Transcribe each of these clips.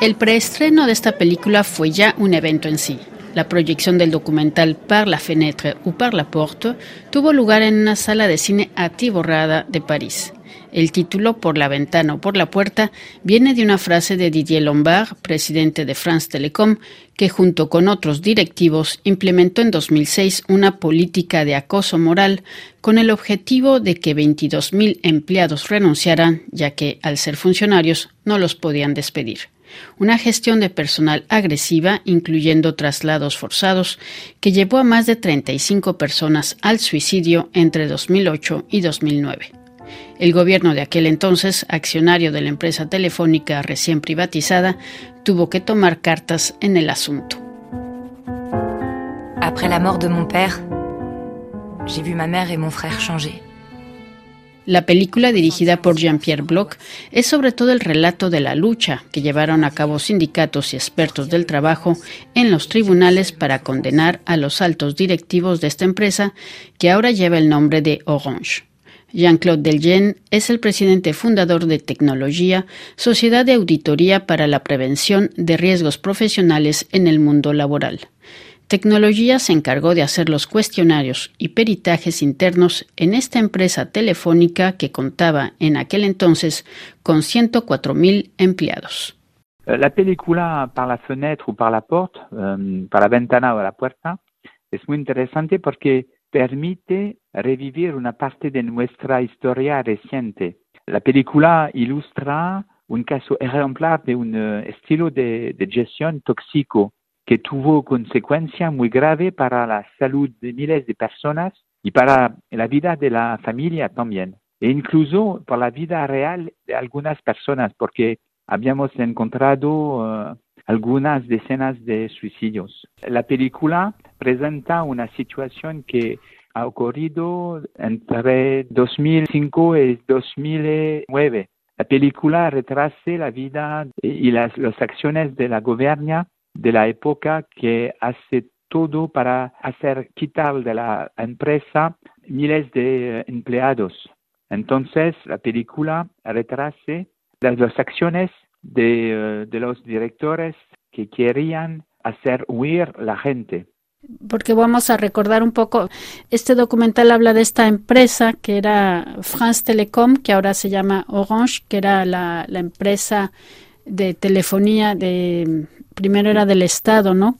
El preestreno de esta película fue ya un evento en sí. La proyección del documental Par la fenêtre ou par la porte tuvo lugar en una sala de cine atiborrada de París. El título Por la ventana o por la puerta viene de una frase de Didier Lombard, presidente de France Telecom, que junto con otros directivos implementó en 2006 una política de acoso moral con el objetivo de que 22.000 empleados renunciaran, ya que al ser funcionarios no los podían despedir una gestión de personal agresiva, incluyendo traslados forzados, que llevó a más de 35 personas al suicidio entre 2008 y 2009. El gobierno de aquel entonces, accionario de la empresa telefónica recién privatizada, tuvo que tomar cartas en el asunto. Après la mort de mon père, j'ai vu ma mère et mon frère changer. La película dirigida por Jean-Pierre Bloch es sobre todo el relato de la lucha que llevaron a cabo sindicatos y expertos del trabajo en los tribunales para condenar a los altos directivos de esta empresa que ahora lleva el nombre de Orange. Jean-Claude Delgen es el presidente fundador de Tecnología, Sociedad de Auditoría para la Prevención de Riesgos Profesionales en el Mundo Laboral. Tecnología se encargó de hacer los cuestionarios y peritajes internos en esta empresa telefónica que contaba en aquel entonces con 104.000 empleados. Euh, la película Par la fenêtre o par la porte, um, par la ventana o la puerta, es muy interesante porque permite revivir una parte de nuestra historia reciente. La película ilustra un caso ejemplar de un uh, estilo de, de gestión tóxico que tuvo consecuencias muy graves para la salud de miles de personas y para la vida de la familia también, e incluso por la vida real de algunas personas, porque habíamos encontrado uh, algunas decenas de suicidios. La película presenta una situación que ha ocurrido entre 2005 y 2009. La película retrasa la vida y las, las acciones de la gobierna de la época que hace todo para hacer quitar de la empresa miles de empleados. Entonces, la película retrase las, acciones de, de los directores que querían hacer huir la gente porque vamos a recordar un poco, este documental habla de esta empresa que era France Telecom, que ahora se llama Orange, que era la empresa de telefonía de primero era del Estado, ¿no?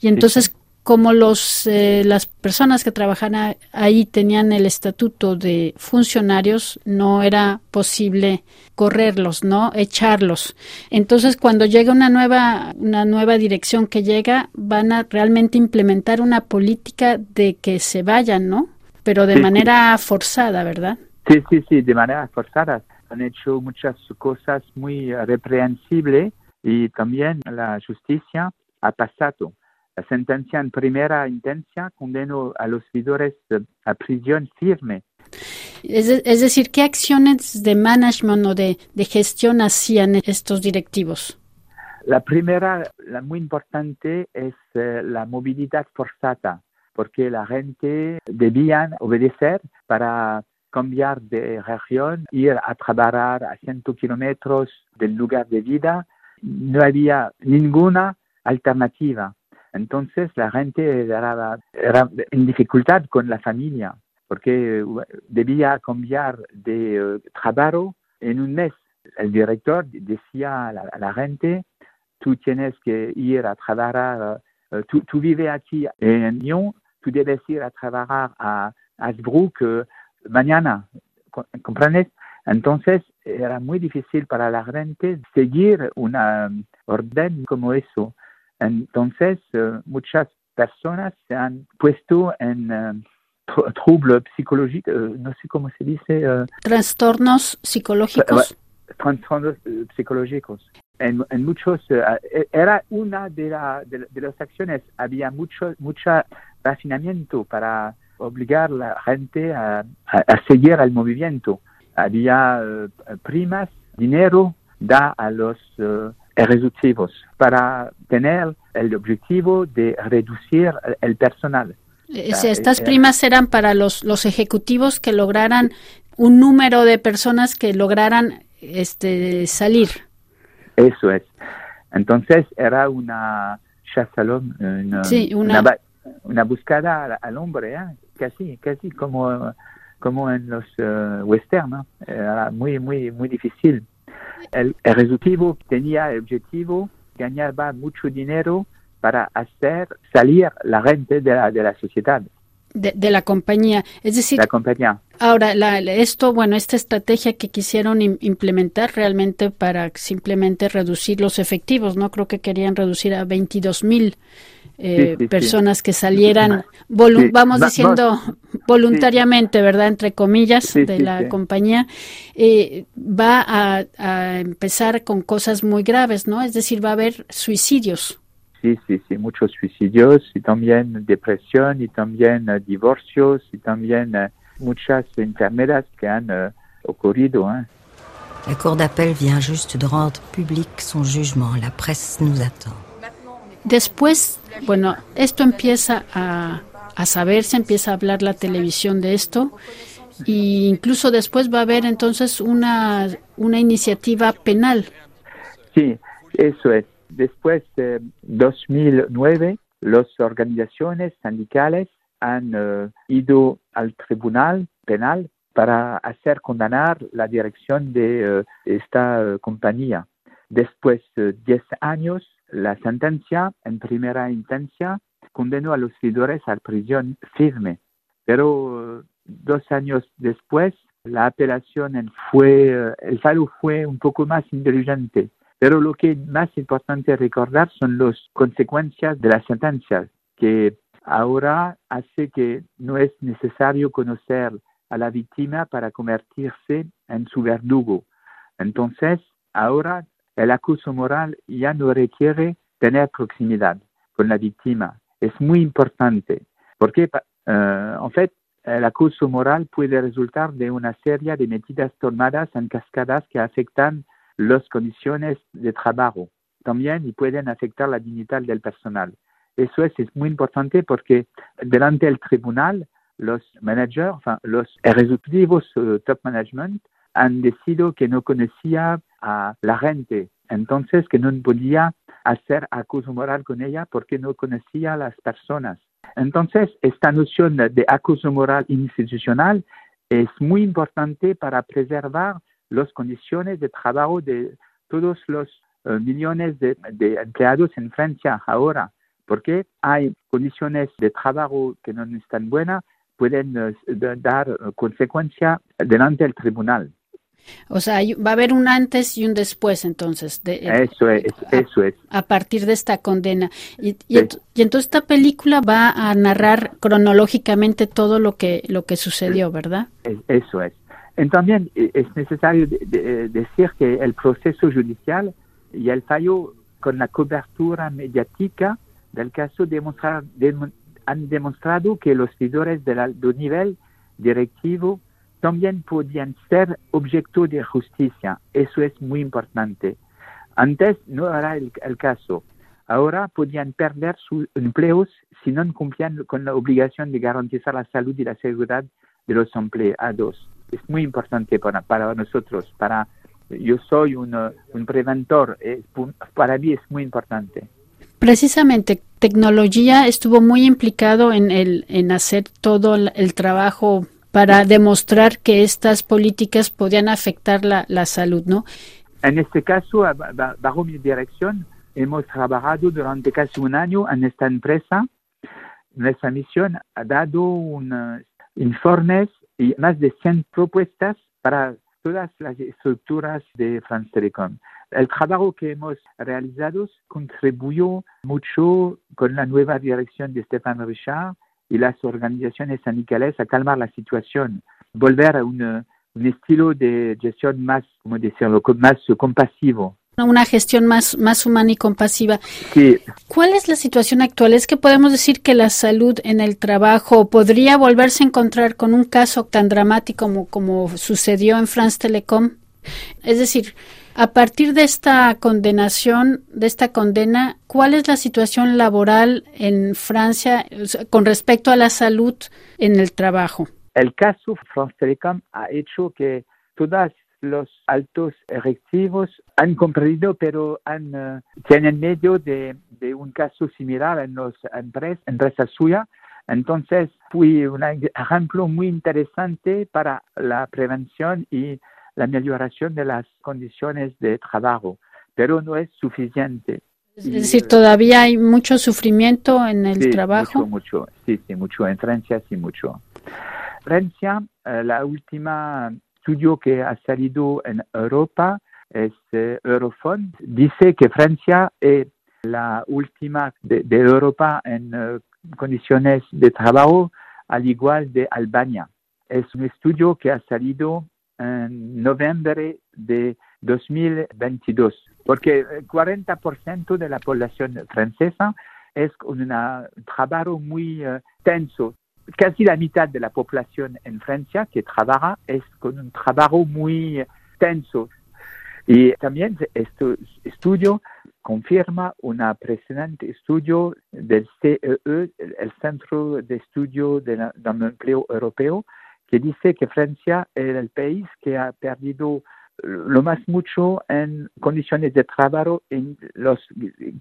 Y entonces como los eh, las personas que trabajaban ahí tenían el estatuto de funcionarios, no era posible correrlos, ¿no? Echarlos. Entonces, cuando llega una nueva una nueva dirección que llega, van a realmente implementar una política de que se vayan, ¿no? Pero de manera forzada, ¿verdad? Sí, sí, sí, de manera forzada. Han hecho muchas cosas muy reprehensibles y también la justicia ha pasado. La sentencia en primera instancia condenó a los vidores a prisión firme. Es, es, decir, ¿qué acciones de management o de, de, gestión hacían estos directivos? La primera, la muy importante, es eh, la movilidad forzada, porque la gente debía obedecer para cambiar de región, ir a trabajar a 100 kilómetros del lugar de vida no había ninguna alternativa. Entonces la gente era, en dificultad con la familia porque debía cambiar de uh, trabajo en un mes. El director decía a la, gente, tú tienes que ir a trabajar, uh, tú, vives aquí en Lyon, tú debes ir a trabajar a Asbrook mañana, ¿comprendes? Entonces era muy difícil para la gente seguir una orden como eso. Entonces eh, muchas personas se han puesto en uh, troubles psicológicos, eh, no sé cómo se dice. Trastornos psicológicos. Trastornos psicológicos. En, muchos, e, era una de, de, las acciones, había mucho, mucho rafinamiento para obligar a la gente a, a seguir el movimiento había eh, primas, dinero da a los uh, ejecutivos para tener el objetivo de reducir el personal. estas primas eran para los, los ejecutivos que lograran un número de personas que lograran este, salir. Eso es. Entonces era una chasse una, sí, una... una, búsqueda al, hombre, ¿eh? Casi, casi como, como en los uh, westerns, era muy, muy, muy difícil. El, el resultado tenía el objetivo, ganaba mucho dinero para hacer salir la gente de la, de la sociedad. De, la compañía. Es decir, la compañía. ahora, la, esto, bueno, esta estrategia que quisieron implementar realmente para simplemente reducir los efectivos, ¿no? Creo que querían reducir a 22 mil eh, personas que salieran, vamos diciendo, voluntariamente, ¿verdad? Entre comillas, de la compañía, eh, va a, a empezar con cosas muy graves, ¿no? Es decir, va a haber suicidios. Sí, sí, sí, muchos suicidios y también depresión y también uh, divorcios y también uh, muchas enfermedades que han uh, ocurrido. ¿eh? La Cour d'appel vient juste de rendre public son jugement. La presse nous attend. Después, bueno, esto empieza a, a saberse, empieza a hablar la televisión de esto e incluso después va a haber entonces una, una iniciativa penal. Sí, eso es. Después de 2009, las organizaciones sindicales han uh, ido al tribunal penal para hacer condenar la dirección de uh, esta uh, compañía. Después de 10 años, la sentencia en primera instancia condenó a los líderes a prisión firme. Pero dos años después, la apelación fue, el fallo fue un poco más inteligente pero lo que es más importante recordar son las consecuencias de la sentencia, que ahora hace que no es necesario conocer a la víctima para convertirse en su verdugo. Entonces, ahora el acuso moral ya no requiere tener proximidad con la víctima. Es muy importante porque, eh, en fait, el acuso moral puede resultar de una serie de medidas tomadas en cascadas que afectan las condiciones de trabajo también y pueden afectar la dignidad del personal. Eso es, muy importante porque delante del tribunal los managers, los ejecutivos uh, top management han decidido que no conocía a la gente, entonces que no podía hacer acuso moral con ella porque no conocía a las personas. Entonces, esta noción de acuso moral institucional es muy importante para preservar las condiciones de trabajo de todos los eh, millones de, empleados en Francia ahora, porque hay condiciones de trabajo que no están buenas, pueden eh, dar consecuencia delante del tribunal. O sea, va a haber un antes y un después, entonces. De, eso es, eso es. A partir de esta condena. Y, y, entonces esta película va a narrar cronológicamente todo lo que, lo que sucedió, ¿verdad? Eso es. Y también eh, es necesario eh, decir que el proceso judicial y el fallo con la cobertura mediática del caso han demostrado que los líderes del alto nivel directivo también podían ser objeto de justicia. Eso es muy importante. Antes no era el, caso. Ahora podían perder sus empleos si no cumplían con la obligación de garantizar la salud y la seguridad de los empleados es muy importante para, nosotros. Para, yo soy un, un preventor, para mí es muy importante. Precisamente, tecnología estuvo muy implicado en, el, en hacer todo el trabajo para demostrar que estas políticas podían afectar la, la salud, ¿no? En este caso, bajo mi dirección, hemos trabajado durante casi un año en esta empresa. Nuestra misión ha dado un informes y más de 100 propuestas para todas las estructuras de France Telecom. El trabajo que hemos realizado contribuyó mucho con la nueva dirección de Stéphane Richard y las organizaciones sindicales a calmar la situación, volver a un, un estilo de gestión más, como decirlo, más compasivo una gestión más, más humana y compasiva. Sí. ¿Cuál es la situación actual? ¿Es que podemos decir que la salud en el trabajo podría volverse a encontrar con un caso tan dramático como, como sucedió en France Telecom? Es decir, a partir de esta condenación, de esta condena, ¿cuál es la situación laboral en Francia con respecto a la salud en el trabajo? El caso France Telecom ha hecho que todas los altos directivos han comprendido, pero han, uh, tienen medio de, un caso similar en las empresas, empresas suyas. Entonces, fue un ejemplo muy interesante para la prevención y la mejoración de las condiciones de trabajo, pero no es suficiente. Es decir, todavía hay mucho sufrimiento en el sí, trabajo. Mucho, mucho, sí, sí, mucho. En Francia, sí, mucho. Francia, eh, la última estudio que ha salido en Europa es eh, Eurofond, dice que Francia es la última de, de Europa en uh, condiciones de trabajo, al igual de Albania. Es un estudio que ha salido en noviembre de 2022, porque el 40% de la población francesa es con un trabajo muy uh, tenso. Casi la mitad de la población en Francia que trabaja es con un trabajo muy tenso. Y también este estudio confirma un precedente estudio del CEE, el Centro de Estudio del de Empleo Europeo, que dice que Francia es el país que ha perdido lo más mucho en condiciones de trabajo en los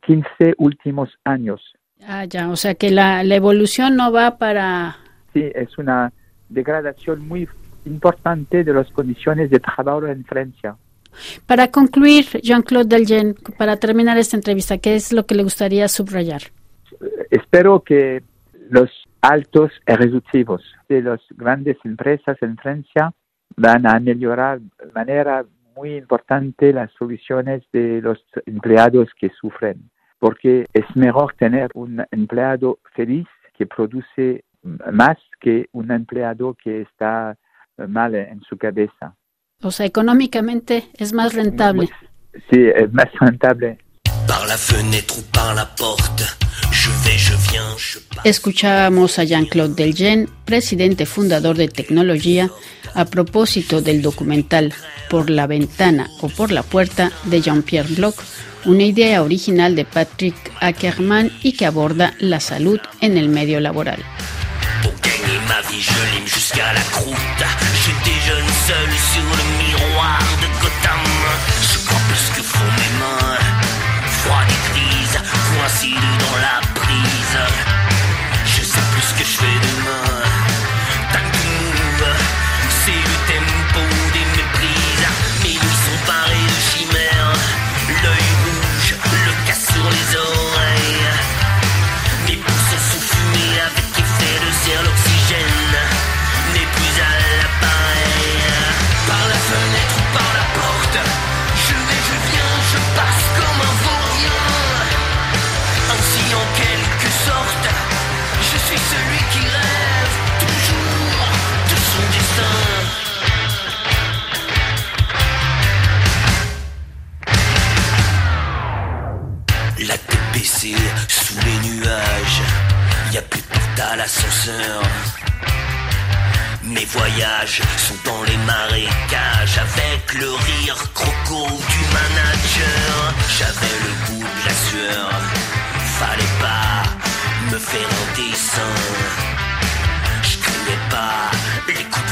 15 últimos años. Ah, ya, o sea que la, la evolución no va para... Sí, es una degradación muy importante de las condiciones de trabajo en Francia. Para concluir, Jean-Claude Delgen, para terminar esta entrevista, ¿qué es lo que le gustaría subrayar? Espero que los altos ejecutivos de las grandes empresas en Francia van a mejorar de manera muy importante las soluciones de los empleados que sufren, porque es mejor tener un empleado feliz que produce más que un empleado que está mal en su cabeza. O sea, económicamente es más rentable. Sí, es más rentable. Par la fenêtre ou par la porte, je vais, je viens, je. Escuchábamos a Jean-Claude Delgen, presidente fundador de Tecnología, a propósito del documental Por la ventana o por la puerta de Jean-Pierre Bloch, una idea original de Patrick Ackerman y que aborda la salud en el medio laboral. Grise, coïncide dans la prise. Je sais plus ce que je fais demain. sont dans les marécages avec le rire croco du manager. J'avais le goût de la sueur, fallait pas me faire un dessin. Je pas les coups